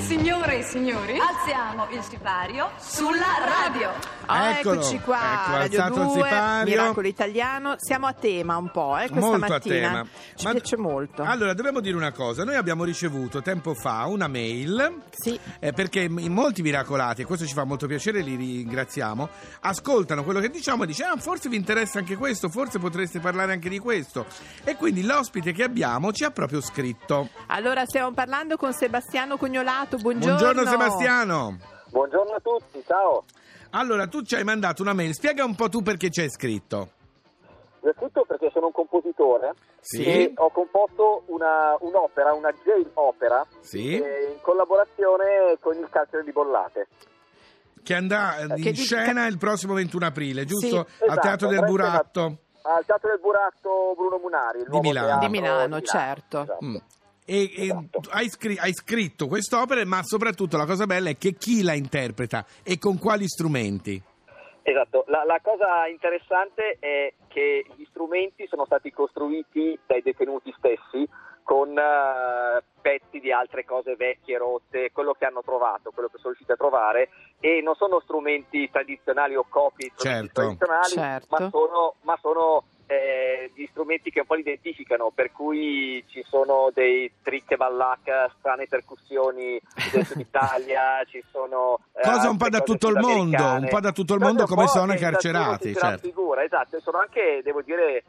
Signore e signori, alziamo il sipario sulla radio. Ah, Eccolo. eccoci qua, Ecco, Radio alzato il 2, sipario. Miracolo Italiano. Siamo a tema un po', eh, questa molto mattina. a tema. Ci Ma- piace molto. Allora, dobbiamo dire una cosa. Noi abbiamo ricevuto tempo fa una mail. Sì. eh, perché in molti miracolati, e questo ci fa molto piacere, li ringraziamo, ascoltano quello che diciamo e dice, ah, forse vi interessa anche questo, forse potreste parlare anche di questo. E quindi l'ospite che abbiamo ci ha proprio scritto. Allora stiamo parlando con Sebastiano Cognolato. Buongiorno. Buongiorno Sebastiano. Buongiorno a tutti, ciao. Allora, tu ci hai mandato una mail, spiega un po' tu perché ci hai scritto. Innanzitutto perché sono un compositore Sì. e ho composto una- un'opera, una jail opera, Sì. eh, in collaborazione con il carcere di Bollate. Che andrà eh, Che in di- scena il prossimo 21 aprile, giusto? Sì. Al Esatto, Teatro del Buratto. Al Teatro del Buratto Bruno Munari, il Di nuovo Milano. teatro Di Milano, certo. Esatto. Mm. E, e Esatto. tu hai, scri- hai scritto quest'opera, ma soprattutto la cosa bella è che chi la interpreta e con quali strumenti. Esatto, la, la cosa interessante è che gli strumenti sono stati costruiti dai detenuti stessi con eh, pezzi di altre cose vecchie, rotte, quello che hanno trovato, quello che sono riusciti a trovare e non sono strumenti tradizionali o copie Certo. tradizionali, Certo. ma sono, ma sono eh, gli strumenti che un po' li identificano, per cui ci sono dei trick e ballacca, strane percussioni del Sud Italia, ci sono... eh, Cosa un po' da cose tutto il mondo, un po' da tutto il Cose mondo come sono i carcerati, certo. figura, esatto, e sono anche, devo dire,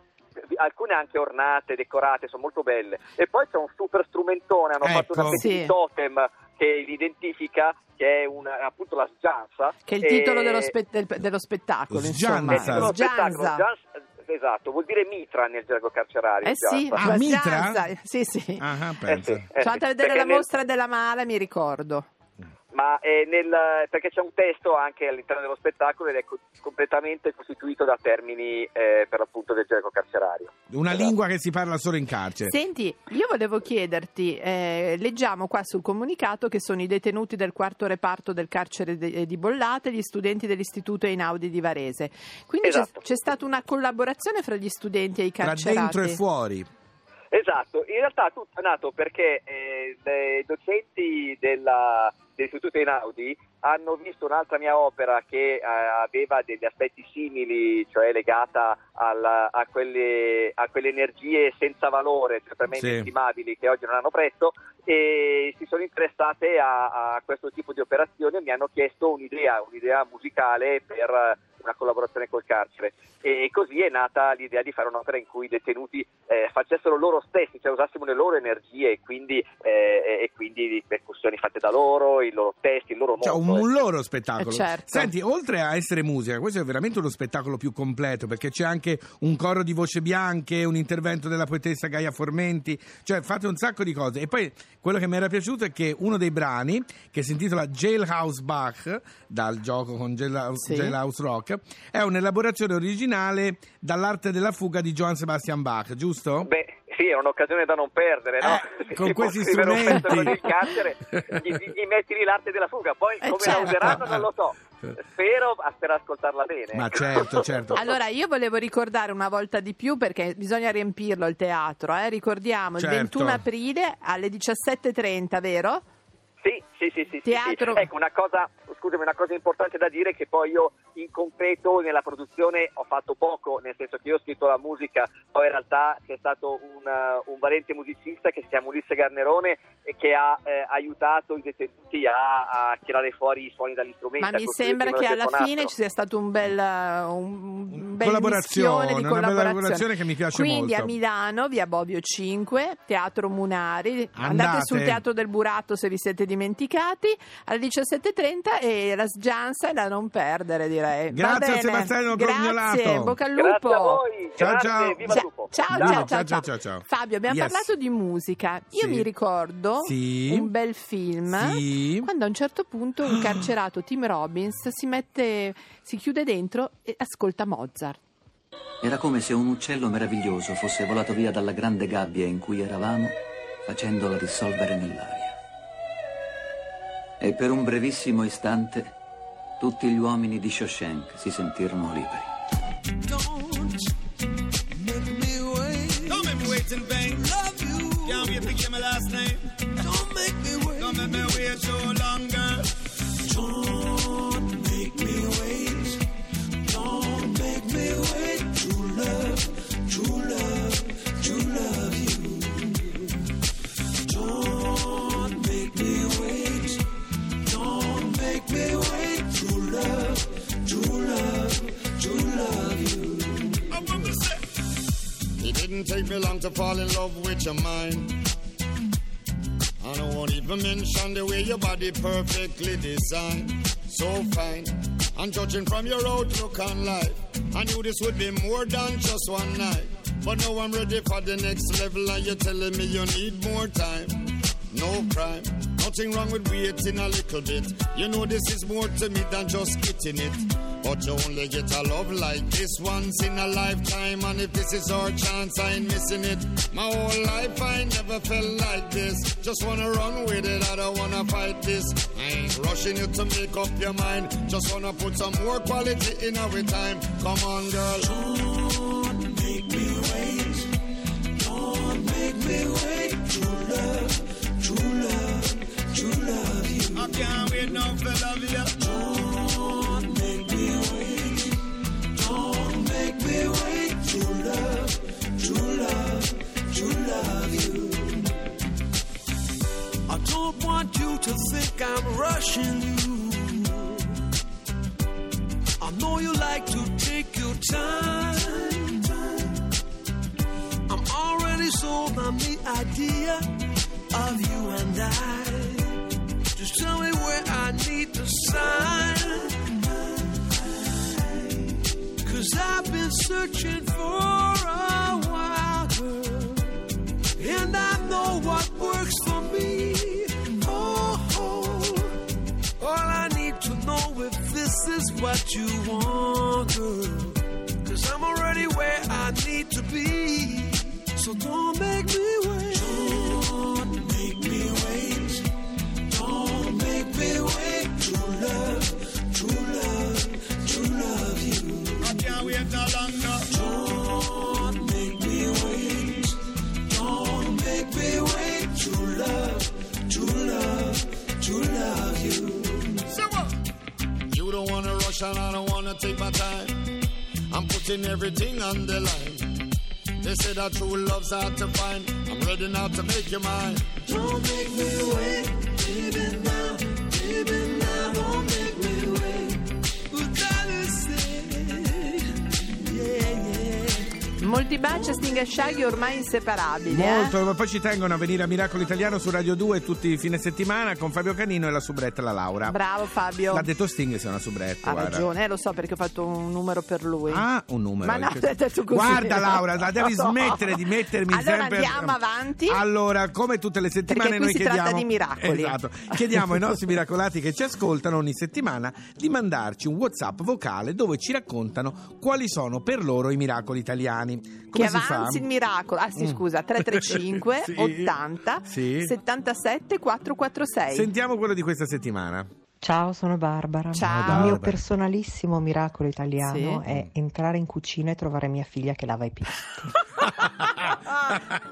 alcune anche ornate, decorate, sono molto belle. E poi c'è un super strumentone, hanno fatto Ecco. una specie Sì. di totem che li identifica, che è una- appunto la sgianza. Che è il E- titolo dello, spe- del- dello spettacolo, Sgianza. insomma. spettacolo, Sgianza. sgianza- Esatto, vuol dire mitra nel gergo carcerario. Eh sì. Ah, mitra? Sì, sì. Ah, Eh pensa. sì, eh Sono sì. andata a vedere Perché la nel- mostra della Mala, mi ricordo. Ma è nel, perché c'è un testo anche all'interno dello spettacolo ed è co- completamente costituito da termini eh, per l'appunto del gergo carcerario. Una Esatto. lingua che si parla solo in carcere. Senti, io volevo chiederti, eh, leggiamo qua sul comunicato che sono i detenuti del quarto reparto del carcere de- di Bollate, gli studenti dell'istituto Einaudi di Varese. Quindi c'è- Esatto. c'è, stata una collaborazione fra gli studenti e i Tra carcerati. dentro e fuori. Esatto, in realtà tutto è nato perché eh, i docenti della- dell'Istituto Einaudi hanno visto un'altra mia opera che eh, aveva degli aspetti simili, cioè legata alla- a, quelle, a quelle energie senza valore, cioè me Sì. inestimabili, che oggi non hanno prezzo, e si sono interessate a, a questo tipo di operazione e mi hanno chiesto un'idea, un'idea musicale per una collaborazione col carcere. E così è nata l'idea di fare un'opera in cui i detenuti eh, facessero loro stessi, cioè usassimo le loro energie e quindi, eh, e quindi percussioni fatte da loro, i loro testi, il loro Cioè, mondo. un, un loro spettacolo. Eh, certo. Senti, oltre a essere musica, questo è veramente uno spettacolo più completo perché c'è anche un coro di voce bianche, un intervento della poetessa Gaia Formenti, cioè fate un sacco di cose. E poi quello che mi era piaciuto è che uno dei brani, che si intitola Jailhouse Bach, dal gioco con Jailhouse, Sì. Jailhouse Rock, è un'elaborazione originale dall'arte della fuga di Johann Sebastian Bach, giusto? Beh, sì, è un'occasione da non perdere, no? Eh, con questi un strumenti. così in carcere, gli, gli- metti lì l'arte della fuga, poi Eh, come certo. la useranno non lo so. Spero, spero ascoltarla bene. Ma certo, certo. Allora, io volevo ricordare una volta di più perché bisogna riempirlo il teatro. Eh? Ricordiamo Certo. il 21 aprile alle 17.30, vero? Sì, sì, sì, sì, sì, Teatro- sì. Ecco, una cosa, scusami, una cosa importante da dire è che poi io in concreto nella produzione ho fatto poco, nel senso che io ho scritto la musica, poi in realtà c'è stato un, uh, un valente musicista che si chiama Ulisse Garnerone e che ha eh, aiutato i detenuti a, a tirare fuori i suoni dagli strumenti. Ma mi sembra che alla fine ci sia stato un bel, uh, un, un bel Collaborazione, di una bella collaborazione. collaborazione che mi piace Quindi molto. a Milano, via Bobbio 5, Teatro Munari. Andate, Andate. sul Teatro del Buratto se vi siete dimenticati. Alle 17.30 e la sgianza è da non perdere, direi. Grazie a. Sebastiano Grazie, Cognolato. bocca al. Grazie grazie, lupo. ciao, Ciao, ciao, ciao, ciao, ciao, ciao, ciao. Fabio, abbiamo Yes. parlato di musica. Io Sì. mi ricordo Sì. un bel film Sì. quando a un certo punto un carcerato, Tim Robbins, si mette, si chiude dentro e ascolta Mozart. Era come se un uccello meraviglioso fosse volato via dalla grande gabbia in cui eravamo, facendola dissolvere nell'aria. E per un brevissimo istante tutti gli uomini di Shawshank si sentirono liberi. Don't make me wait to fall in love with your mind. I won't want even mention the way your body perfectly designed. So fine. And judging from your outlook on life, I knew this would be more than just one night. But now I'm ready for the next level, and you're telling me you need more time. No crime, nothing wrong with waiting a little bit. You know this is more to me than just getting it. But you only get a love like this once in a lifetime, and if this is our chance, I ain't missing it. My whole life I never felt like this. Just wanna run with it, I don't wanna fight this. I ain't rushing you to make up your mind. Just wanna put some more quality in our time. Come on, girl. Don't make me wait. Don't make me wait. True love, true love, true love you. I can't wait now for love you. Rushing you. I know you like to take your time. I'm already sold on the idea of you and I. Just tell me where I need to sign. Cause I've been searching what you want, girl. Cause I'm already where I need to be. So don't make me wait. And I don't wanna take my time. I'm putting everything on the line. They say that true love's hard to find. I'm ready now to make you mine. Don't make me wait, baby Molti baci a Sting e Shaggy ormai inseparabili. eh? Molto, ma poi ci tengono a venire a Miracolo Italiano su Radio 2 tutti i fine settimana con Fabio Canino e la subretta la Laura. Bravo Fabio. L'ha detto Sting se è una subretta. Ha guarda. ragione, eh, lo so perché ho fatto un numero per lui. Ah, un numero. Ma no, Che- hai detto così. Guarda Laura, la devi No. smettere di mettermi Allora sempre andiamo avanti. Allora, come tutte le settimane Perché noi si tratta chiediamo di miracoli. Esatto. Chiediamo ai nostri miracolati che ci ascoltano ogni settimana di mandarci un WhatsApp vocale dove ci raccontano quali sono per loro i miracoli italiani. Come che si fa? avanzi il miracolo. Ah sì, Mm. scusa, 335 Sì. 80 Sì. 77 446. Sentiamo quello di questa settimana. Ciao, sono Barbara. Ciao. Il Barbara. mio personalissimo miracolo italiano Sì. è entrare in cucina e trovare mia figlia che lava i piatti.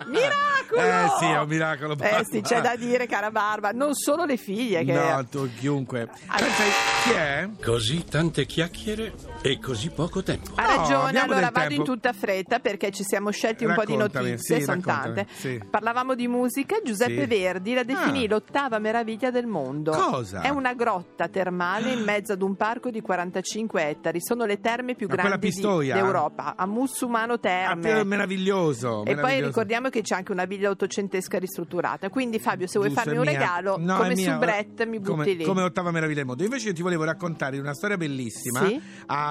Miracolo! Eh sì, è un miracolo. Eh sì, c'è da dire, cara Barba, non solo le figlie che... No, tu, chiunque. Ah. Pensa, chi è? Così tante chiacchiere e così poco tempo. Ha No, ragione, abbiamo allora vado tempo. in tutta fretta perché ci siamo scelti un po' di Raccontami, notizie, sì, sono raccontami, tante. sì. Parlavamo di musica, Giuseppe Sì. Verdi la definì Ah. l'ottava meraviglia del mondo. Cosa? È una grotta termale in mezzo ad un parco di 45 ettari, sono le terme più Ma grandi d'Europa, a Mussumano Ah, Terme. meraviglioso. E poi meraviglioso. ricordiamo che c'è anche una villa ottocentesca ristrutturata. Quindi, Fabio, se vuoi Giusto, farmi un regalo, No, come soubrette, mi butti come, lì. come ottava meraviglia del mondo. Invece io ti volevo raccontare una storia bellissima. Sì.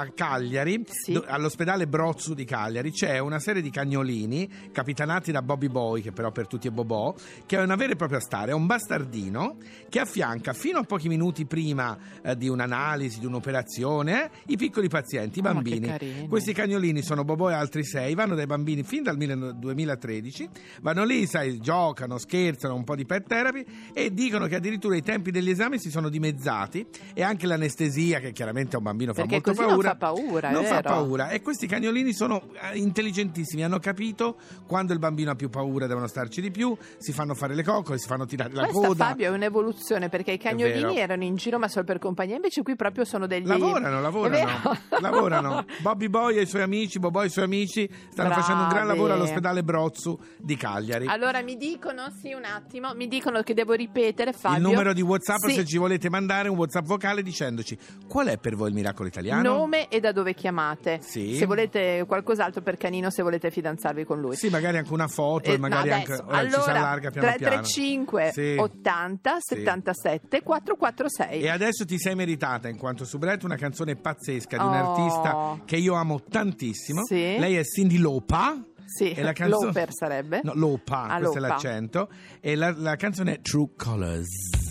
A Cagliari, Sì. do- all'ospedale Brozzu di Cagliari, c'è una serie di cagnolini capitanati da Bobby Boy, che però per tutti è Bobò, che è una vera e propria star. È un bastardino che affianca fino a pochi minuti prima eh, di un'analisi, di un'operazione, eh, i piccoli pazienti, i Oh, ma bambini. carini. Questi cagnolini sono Bobò e altri sei, vanno dai bambini fin dal 2013, vanno lì, sai, giocano, scherzano, un po' di pet therapy e dicono che addirittura i tempi degli esami si sono dimezzati e anche l'anestesia, che chiaramente a un bambino fa Perché molto paura. Fa paura, non fa paura. E questi cagnolini sono eh, intelligentissimi, hanno capito quando il bambino ha più paura devono starci di più, si fanno fare le coccole, si fanno tirare la Questa coda. Fabio è un'evoluzione perché i cagnolini erano in giro ma solo per compagnia, invece qui proprio sono degli Lavorano, lavorano, lavorano. Bobby Boy e i suoi amici, Bobo e i suoi amici stanno Bravi. facendo un gran lavoro all'ospedale Brozzu di Cagliari. Allora mi dicono, sì un attimo, mi dicono che devo ripetere Fabio. il numero di WhatsApp Sì. se ci volete mandare un WhatsApp vocale dicendoci qual è per voi il miracolo italiano? Nome e da dove chiamate. Sì. Se volete qualcos'altro per Canino, se volete fidanzarvi con lui. Sì, magari anche una foto Eh, e magari ma anche adesso, ora ci si allora, allarga piano piano. 335 Sì. 80 Sì. 77 446. E adesso ti sei meritata, in quanto subretto, una canzone pazzesca di un Oh. artista che io amo tantissimo. Sì. Lei è Cindy Lopa. Sì, E la canzone... Loper sarebbe. No, Lopa, Ah, questo è l'accento. E la, la canzone è True Colors.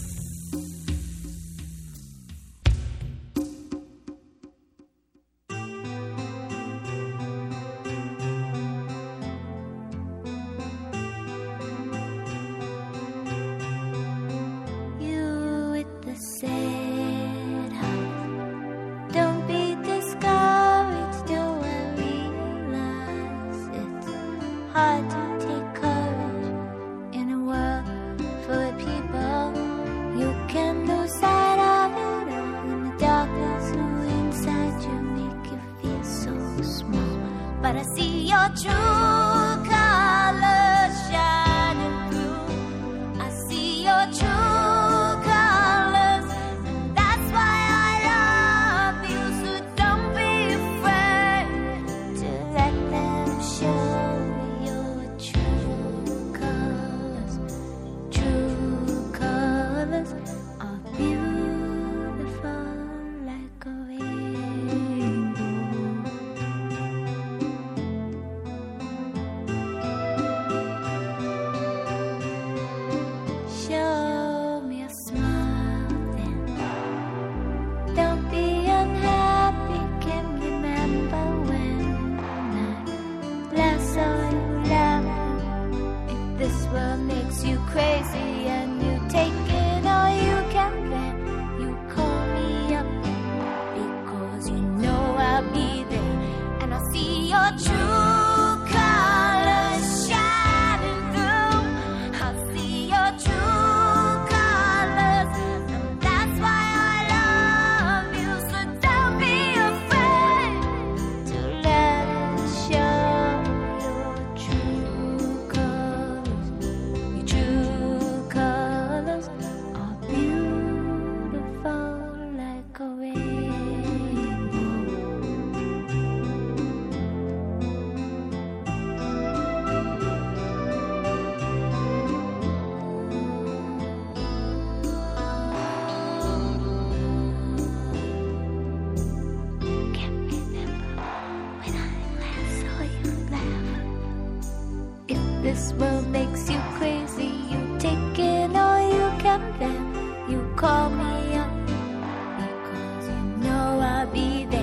Be there.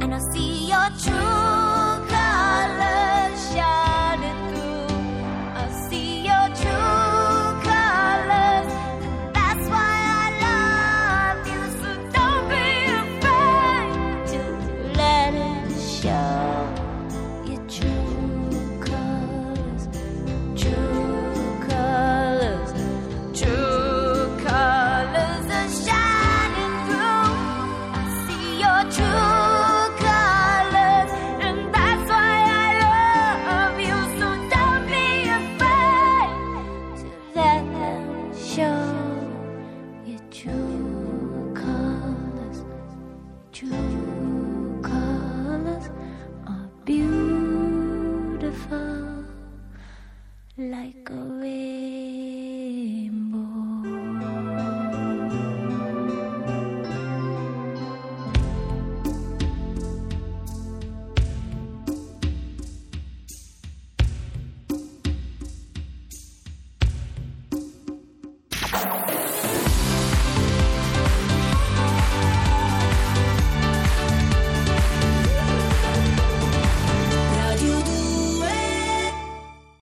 And I'll see your true